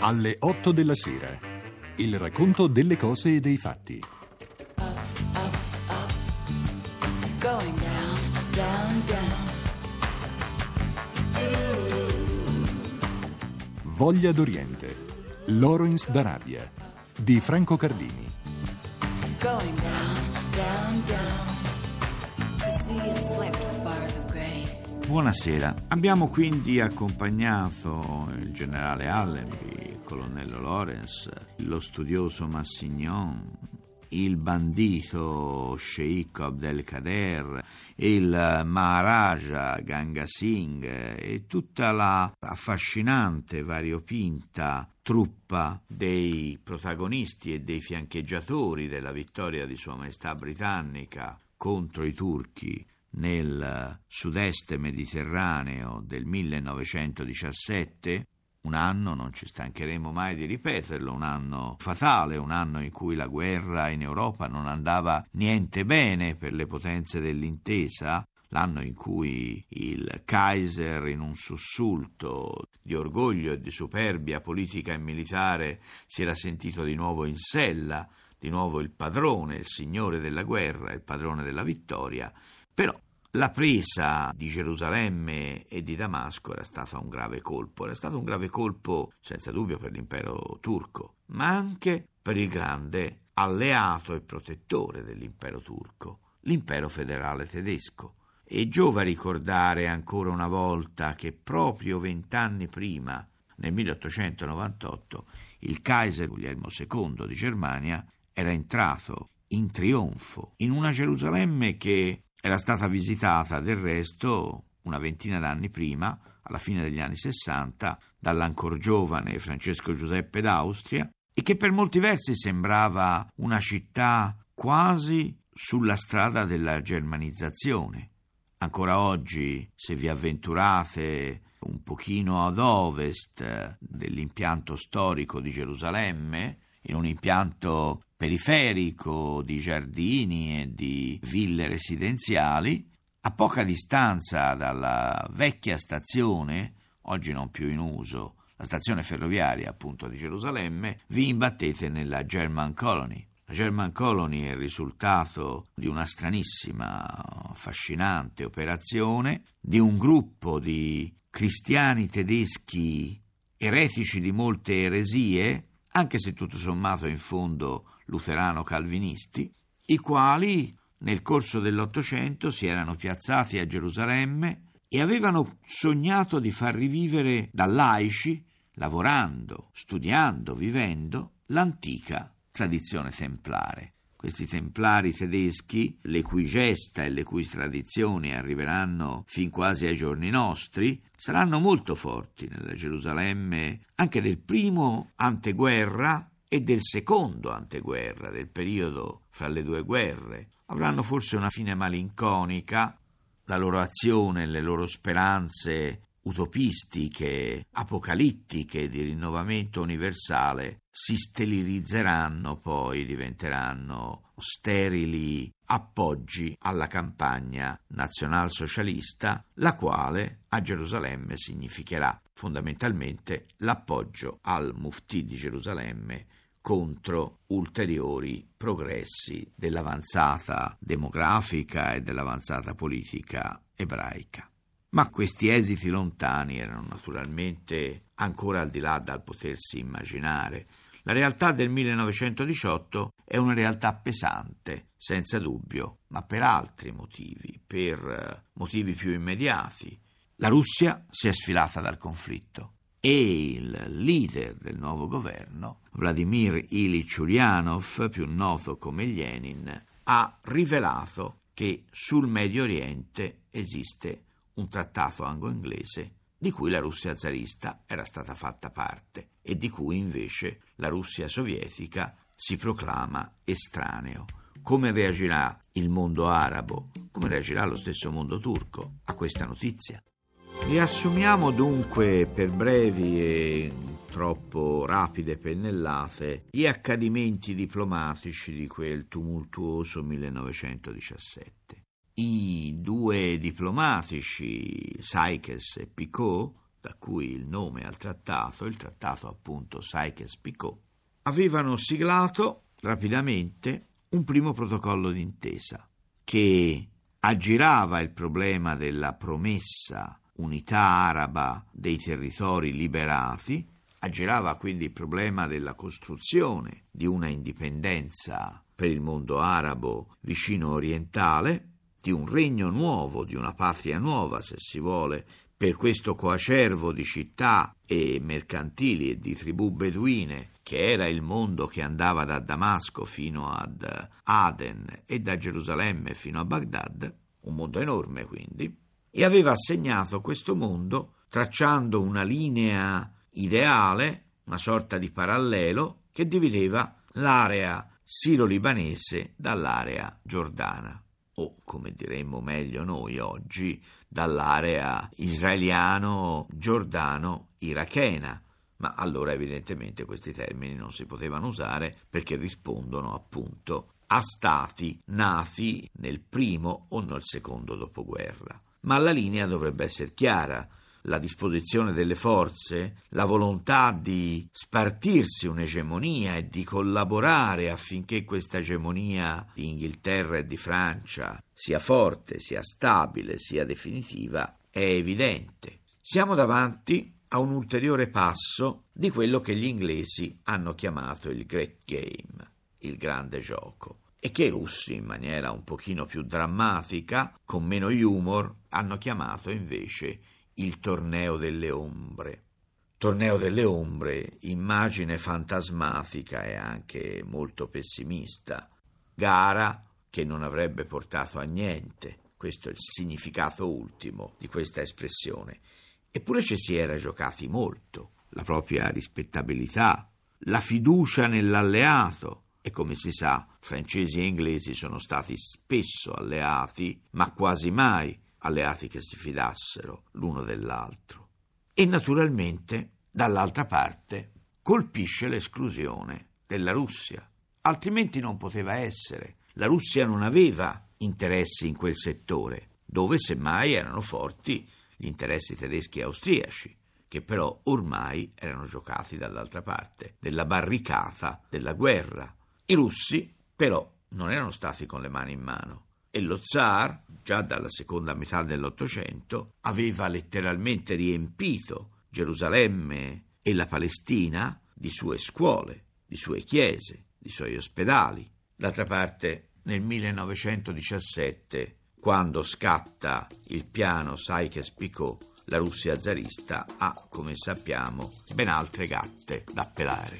Alle 8 della sera. Il racconto delle cose e dei fatti. going down, down, down. Voglia d'Oriente. Lawrence d'Arabia. Di Franco Cardini. Going down, down, down. The sea is flecked with bars. Buonasera, abbiamo quindi accompagnato il generale Allenby, il colonnello Lawrence, lo studioso Massignon, il bandito Sheikh Abdelkader, il Maharaja Ganga Singh e tutta la affascinante, variopinta truppa dei protagonisti e dei fiancheggiatori della vittoria di Sua Maestà Britannica contro i turchi nel sud-est mediterraneo del 1917, un anno, non ci stancheremo mai di ripeterlo, un anno fatale, un anno in cui la guerra in Europa non andava niente bene per le potenze dell'intesa, l'anno in cui il Kaiser, in un sussulto di orgoglio e di superbia politica e militare, si era sentito di nuovo in sella, di nuovo il padrone, il signore della guerra, il padrone della vittoria, però la presa di Gerusalemme e di Damasco era stata un grave colpo, era stato un grave colpo senza dubbio per l'impero turco, ma anche per il grande alleato e protettore dell'impero turco, l'impero federale tedesco. E giova ricordare ancora una volta che proprio vent'anni prima, nel 1898, il Kaiser Guglielmo II di Germania era entrato in trionfo in una Gerusalemme che era stata visitata del resto una ventina d'anni prima, alla fine degli anni Sessanta, dall'ancor giovane Francesco Giuseppe d'Austria e che per molti versi sembrava una città quasi sulla strada della germanizzazione. Ancora oggi, se vi avventurate un pochino ad ovest dell'impianto storico di Gerusalemme, in un impianto periferico di giardini e di ville residenziali, a poca distanza dalla vecchia stazione, oggi non più in uso, la stazione ferroviaria appunto di Gerusalemme, vi imbattete nella German Colony. La German Colony è il risultato di una stranissima, affascinante operazione di un gruppo di cristiani tedeschi eretici di molte eresie, anche se tutto sommato in fondo luterano-calvinisti, i quali nel corso dell'Ottocento si erano piazzati a Gerusalemme e avevano sognato di far rivivere da laici, lavorando, studiando, vivendo, l'antica tradizione templare. Questi templari tedeschi, le cui gesta e le cui tradizioni arriveranno fin quasi ai giorni nostri, saranno molto forti nella Gerusalemme anche del primo anteguerra e del secondo anteguerra, del periodo fra le due guerre. Avranno forse una fine malinconica, la loro azione, le loro speranze utopistiche, apocalittiche di rinnovamento universale si stelilizzeranno poi, diventeranno sterili appoggi alla campagna nazionalsocialista, la quale a Gerusalemme significherà fondamentalmente l'appoggio al Mufti di Gerusalemme contro ulteriori progressi dell'avanzata demografica e dell'avanzata politica ebraica. Ma questi esiti lontani erano naturalmente ancora al di là dal potersi immaginare. La realtà del 1918 è una realtà pesante, senza dubbio, ma per altri motivi, per eh, motivi più immediati. La Russia si è sfilata dal conflitto e il leader del nuovo governo, Vladimir Ilyich Ulyanov, più noto come Lenin, ha rivelato che sul Medio Oriente esiste un trattato anglo-inglese di cui la Russia zarista era stata fatta parte e di cui invece la Russia sovietica si proclama estraneo. Come reagirà il mondo arabo, come reagirà lo stesso mondo turco a questa notizia? Riassumiamo dunque per brevi e troppo rapide pennellate gli accadimenti diplomatici di quel tumultuoso 1917. I due diplomatici, Sykes e Picot, da cui il nome al trattato, il trattato appunto Sykes-Picot, avevano siglato rapidamente un primo protocollo d'intesa che aggirava il problema della promessa unità araba dei territori liberati, aggirava quindi il problema della costruzione di una indipendenza per il mondo arabo vicino orientale, di un regno nuovo, di una patria nuova, se si vuole, per questo coacervo di città e mercantili e di tribù beduine, che era il mondo che andava da Damasco fino ad Aden e da Gerusalemme fino a Baghdad, un mondo enorme quindi, e aveva assegnato questo mondo tracciando una linea ideale, una sorta di parallelo, che divideva l'area siro-libanese dall'area giordana o come diremmo meglio noi oggi, dall'area israeliano-giordano-irachena. Ma allora evidentemente questi termini non si potevano usare perché rispondono appunto a stati nati nel primo o nel secondo dopoguerra. Ma la linea dovrebbe essere chiara, la disposizione delle forze, la volontà di spartirsi un'egemonia e di collaborare affinché questa egemonia di Inghilterra e di Francia sia forte, sia stabile, sia definitiva, è evidente. Siamo davanti a un ulteriore passo di quello che gli inglesi hanno chiamato il Great Game, il grande gioco e che i russi, in maniera un pochino più drammatica, con meno humor, hanno chiamato invece il torneo delle ombre. Torneo delle ombre, immagine fantasmatica e anche molto pessimista, gara che non avrebbe portato a niente, questo è il significato ultimo di questa espressione. Eppure ci si era giocati molto, la propria rispettabilità, la fiducia nell'alleato, e come si sa, francesi e inglesi sono stati spesso alleati, ma quasi mai alleati che si fidassero l'uno dell'altro. E naturalmente, dall'altra parte, colpisce l'esclusione della Russia. Altrimenti non poteva essere. La Russia non aveva interessi in quel settore, dove semmai erano forti gli interessi tedeschi e austriaci, che però ormai erano giocati dall'altra parte, nella barricata della guerra. I russi, però, non erano stati con le mani in mano e lo zar, già dalla seconda metà dell'Ottocento, aveva letteralmente riempito Gerusalemme e la Palestina di sue scuole, di sue chiese, di suoi ospedali. D'altra parte, nel 1917, quando scatta il piano Sykes-Picot, la Russia zarista ha, come sappiamo, ben altre gatte da pelare.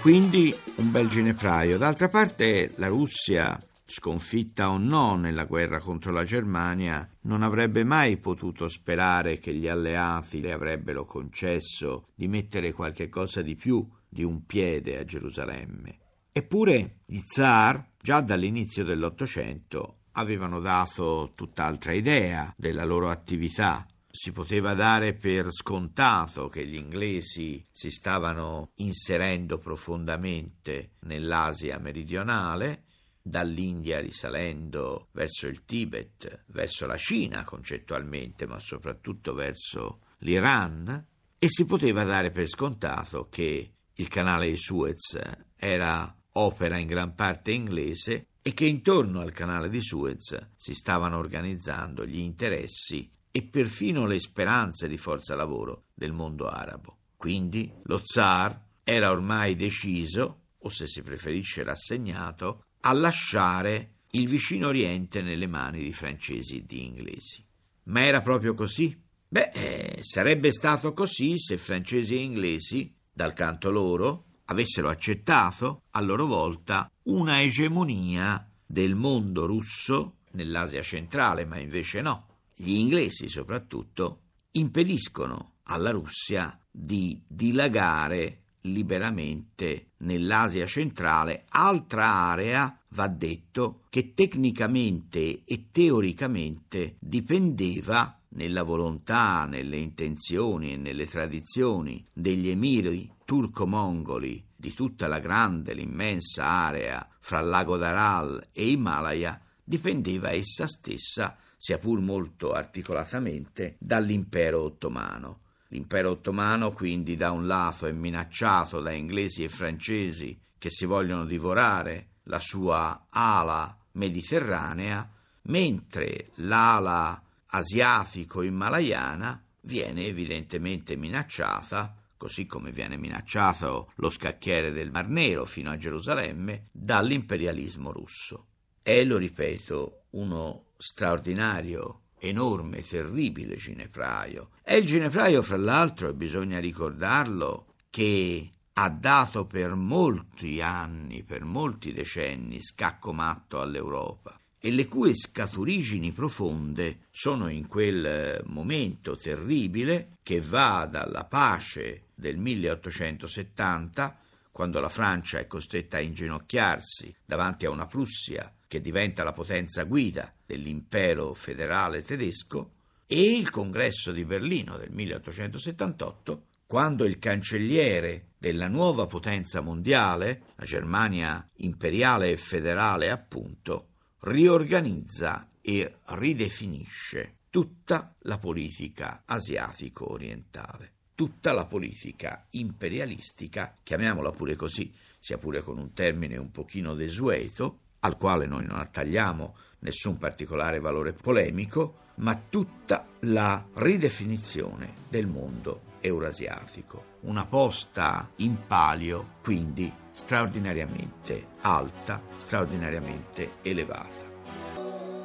Quindi un bel ginepraio. D'altra parte la Russia sconfitta o no nella guerra contro la Germania, non avrebbe mai potuto sperare che gli alleati le avrebbero concesso di mettere qualche cosa di più di un piede a Gerusalemme. Eppure gli zar, già dall'inizio dell'Ottocento, avevano dato tutt'altra idea della loro attività. Si poteva dare per scontato che gli inglesi si stavano inserendo profondamente nell'Asia meridionale dall'India risalendo verso il Tibet, verso la Cina concettualmente, ma soprattutto verso l'Iran, e si poteva dare per scontato che il canale di Suez era opera in gran parte inglese e che intorno al canale di Suez si stavano organizzando gli interessi e perfino le speranze di forza lavoro del mondo arabo. Quindi lo zar era ormai deciso, o se si preferisce rassegnato, a lasciare il vicino Oriente nelle mani di francesi e di inglesi. Ma era proprio così? Beh, eh, sarebbe stato così se francesi e inglesi, dal canto loro, avessero accettato a loro volta una egemonia del mondo russo nell'Asia centrale, ma invece no. Gli inglesi soprattutto impediscono alla Russia di dilagare liberamente nell'Asia centrale, altra area, va detto, che tecnicamente e teoricamente dipendeva nella volontà, nelle intenzioni e nelle tradizioni degli emiri turco-mongoli di tutta la grande, l'immensa area fra il lago d'Aral e Himalaya, dipendeva essa stessa sia pur molto articolatamente, dall'impero ottomano. L'impero ottomano quindi da un lato è minacciato da inglesi e francesi che si vogliono divorare la sua ala mediterranea, mentre l'ala asiatico-himalayana viene evidentemente minacciata, così come viene minacciato lo scacchiere del Mar Nero fino a Gerusalemme, dall'imperialismo russo. È, lo ripeto, uno straordinario enorme, terribile ginepraio. È il ginepraio, fra l'altro, e bisogna ricordarlo, che ha dato per molti anni, per molti decenni, scacco matto all'Europa e le cui scaturigini profonde sono in quel momento terribile che va dalla pace del 1870, quando la Francia è costretta a inginocchiarsi davanti a una Prussia che diventa la potenza guida dell'impero federale tedesco, e il congresso di Berlino del 1878, quando il cancelliere della nuova potenza mondiale, la Germania imperiale e federale appunto, riorganizza e ridefinisce tutta la politica asiatico-orientale, tutta la politica imperialistica, chiamiamola pure così, sia pure con un termine un pochino desueto, al quale noi non attagliamo nessun particolare valore polemico, ma tutta la ridefinizione del mondo eurasiatico. Una posta in palio, quindi straordinariamente alta, straordinariamente elevata.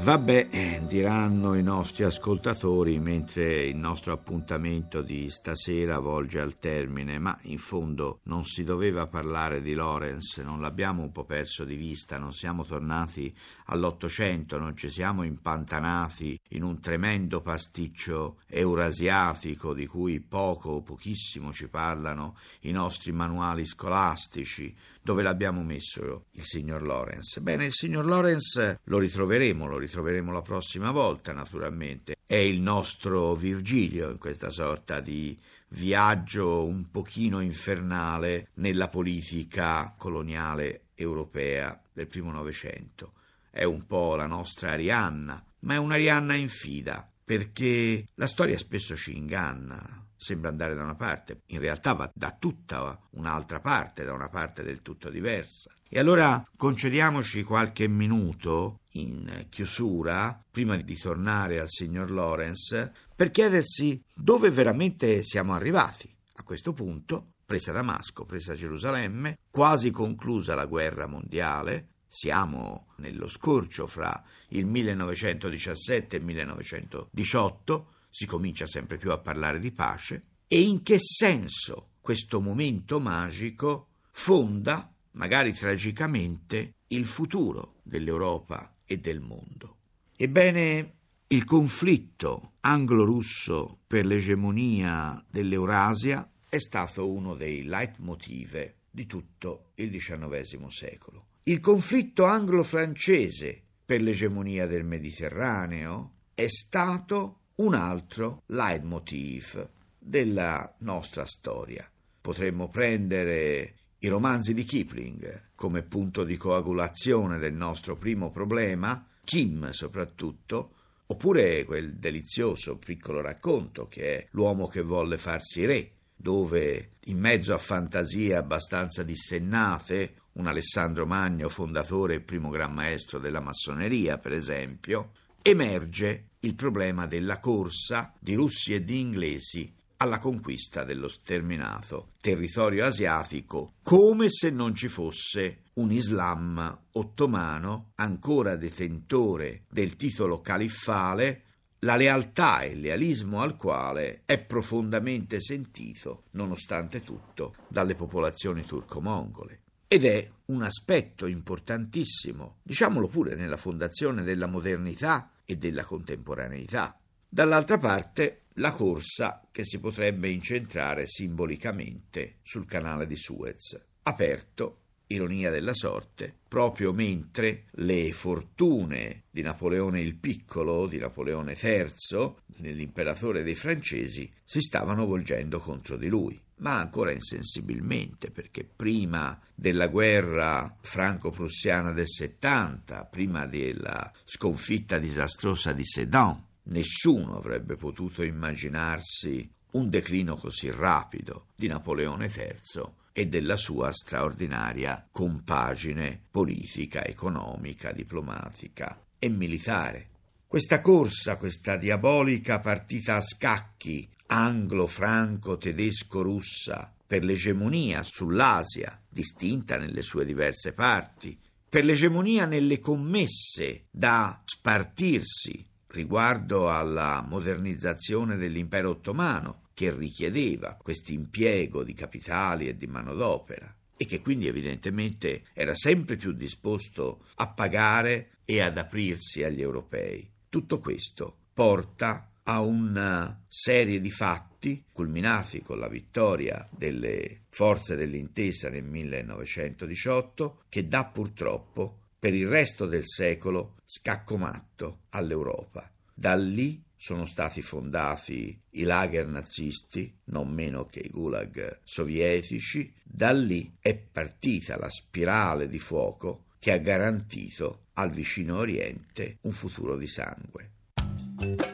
Vabbè, eh, diranno i nostri ascoltatori mentre il nostro appuntamento di stasera volge al termine, ma in fondo non si doveva parlare di Lorenz, non l'abbiamo un po' perso di vista, non siamo tornati all'Ottocento, non ci siamo impantanati in un tremendo pasticcio eurasiatico di cui poco o pochissimo ci parlano i nostri manuali scolastici, dove l'abbiamo messo il signor Lorenz? Bene, il signor Lorenz lo ritroveremo, lo ritroveremo la prossima volta, naturalmente. È il nostro Virgilio in questa sorta di viaggio un pochino infernale nella politica coloniale europea del primo Novecento. È un po' la nostra Arianna, ma è un'Arianna infida, perché la storia spesso ci inganna sembra andare da una parte, in realtà va da tutta un'altra parte, da una parte del tutto diversa. E allora concediamoci qualche minuto in chiusura, prima di tornare al signor Lorenz, per chiedersi dove veramente siamo arrivati. A questo punto, presa Damasco, presa Gerusalemme, quasi conclusa la guerra mondiale, siamo nello scorcio fra il 1917 e il 1918, si comincia sempre più a parlare di pace, e in che senso questo momento magico fonda, magari tragicamente, il futuro dell'Europa e del mondo. Ebbene, il conflitto anglo-russo per l'egemonia dell'Eurasia è stato uno dei leitmotiv di tutto il XIX secolo. Il conflitto anglo-francese per l'egemonia del Mediterraneo è stato un altro leitmotiv della nostra storia. Potremmo prendere i romanzi di Kipling come punto di coagulazione del nostro primo problema, Kim soprattutto, oppure quel delizioso piccolo racconto che è L'uomo che volle farsi re, dove in mezzo a fantasie abbastanza dissennate, un Alessandro Magno, fondatore e primo gran maestro della massoneria, per esempio, emerge il problema della corsa di russi e di inglesi alla conquista dello sterminato territorio asiatico, come se non ci fosse un Islam ottomano ancora detentore del titolo califfale, la lealtà e il lealismo al quale è profondamente sentito, nonostante tutto, dalle popolazioni turco-mongole. Ed è un aspetto importantissimo, diciamolo pure, nella fondazione della modernità e della contemporaneità. Dall'altra parte la corsa che si potrebbe incentrare simbolicamente sul canale di Suez, aperto ironia della sorte, proprio mentre le fortune di Napoleone il Piccolo, di Napoleone III, l'imperatore dei francesi, si stavano volgendo contro di lui ma ancora insensibilmente, perché prima della guerra franco-prussiana del 70, prima della sconfitta disastrosa di Sedan, nessuno avrebbe potuto immaginarsi un declino così rapido di Napoleone III e della sua straordinaria compagine politica, economica, diplomatica e militare. Questa corsa, questa diabolica partita a scacchi anglo-franco-tedesco-russa per l'egemonia sull'Asia, distinta nelle sue diverse parti, per l'egemonia nelle commesse da spartirsi riguardo alla modernizzazione dell'impero ottomano, che richiedeva questo impiego di capitali e di manodopera e che quindi evidentemente era sempre più disposto a pagare e ad aprirsi agli europei. Tutto questo porta a una serie di fatti culminati con la vittoria delle forze dell'intesa nel 1918 che dà purtroppo per il resto del secolo scaccomatto all'Europa. Da lì sono stati fondati i lager nazisti, non meno che i gulag sovietici, da lì è partita la spirale di fuoco che ha garantito al vicino Oriente un futuro di sangue.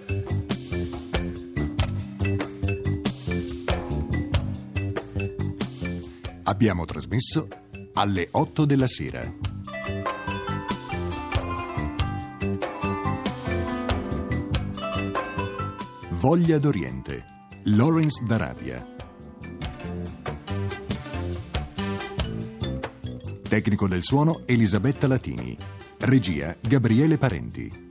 Abbiamo trasmesso alle 8 della sera. Voglia d'Oriente, Lawrence d'Arabia. Tecnico del suono Elisabetta Latini. Regia Gabriele Parenti.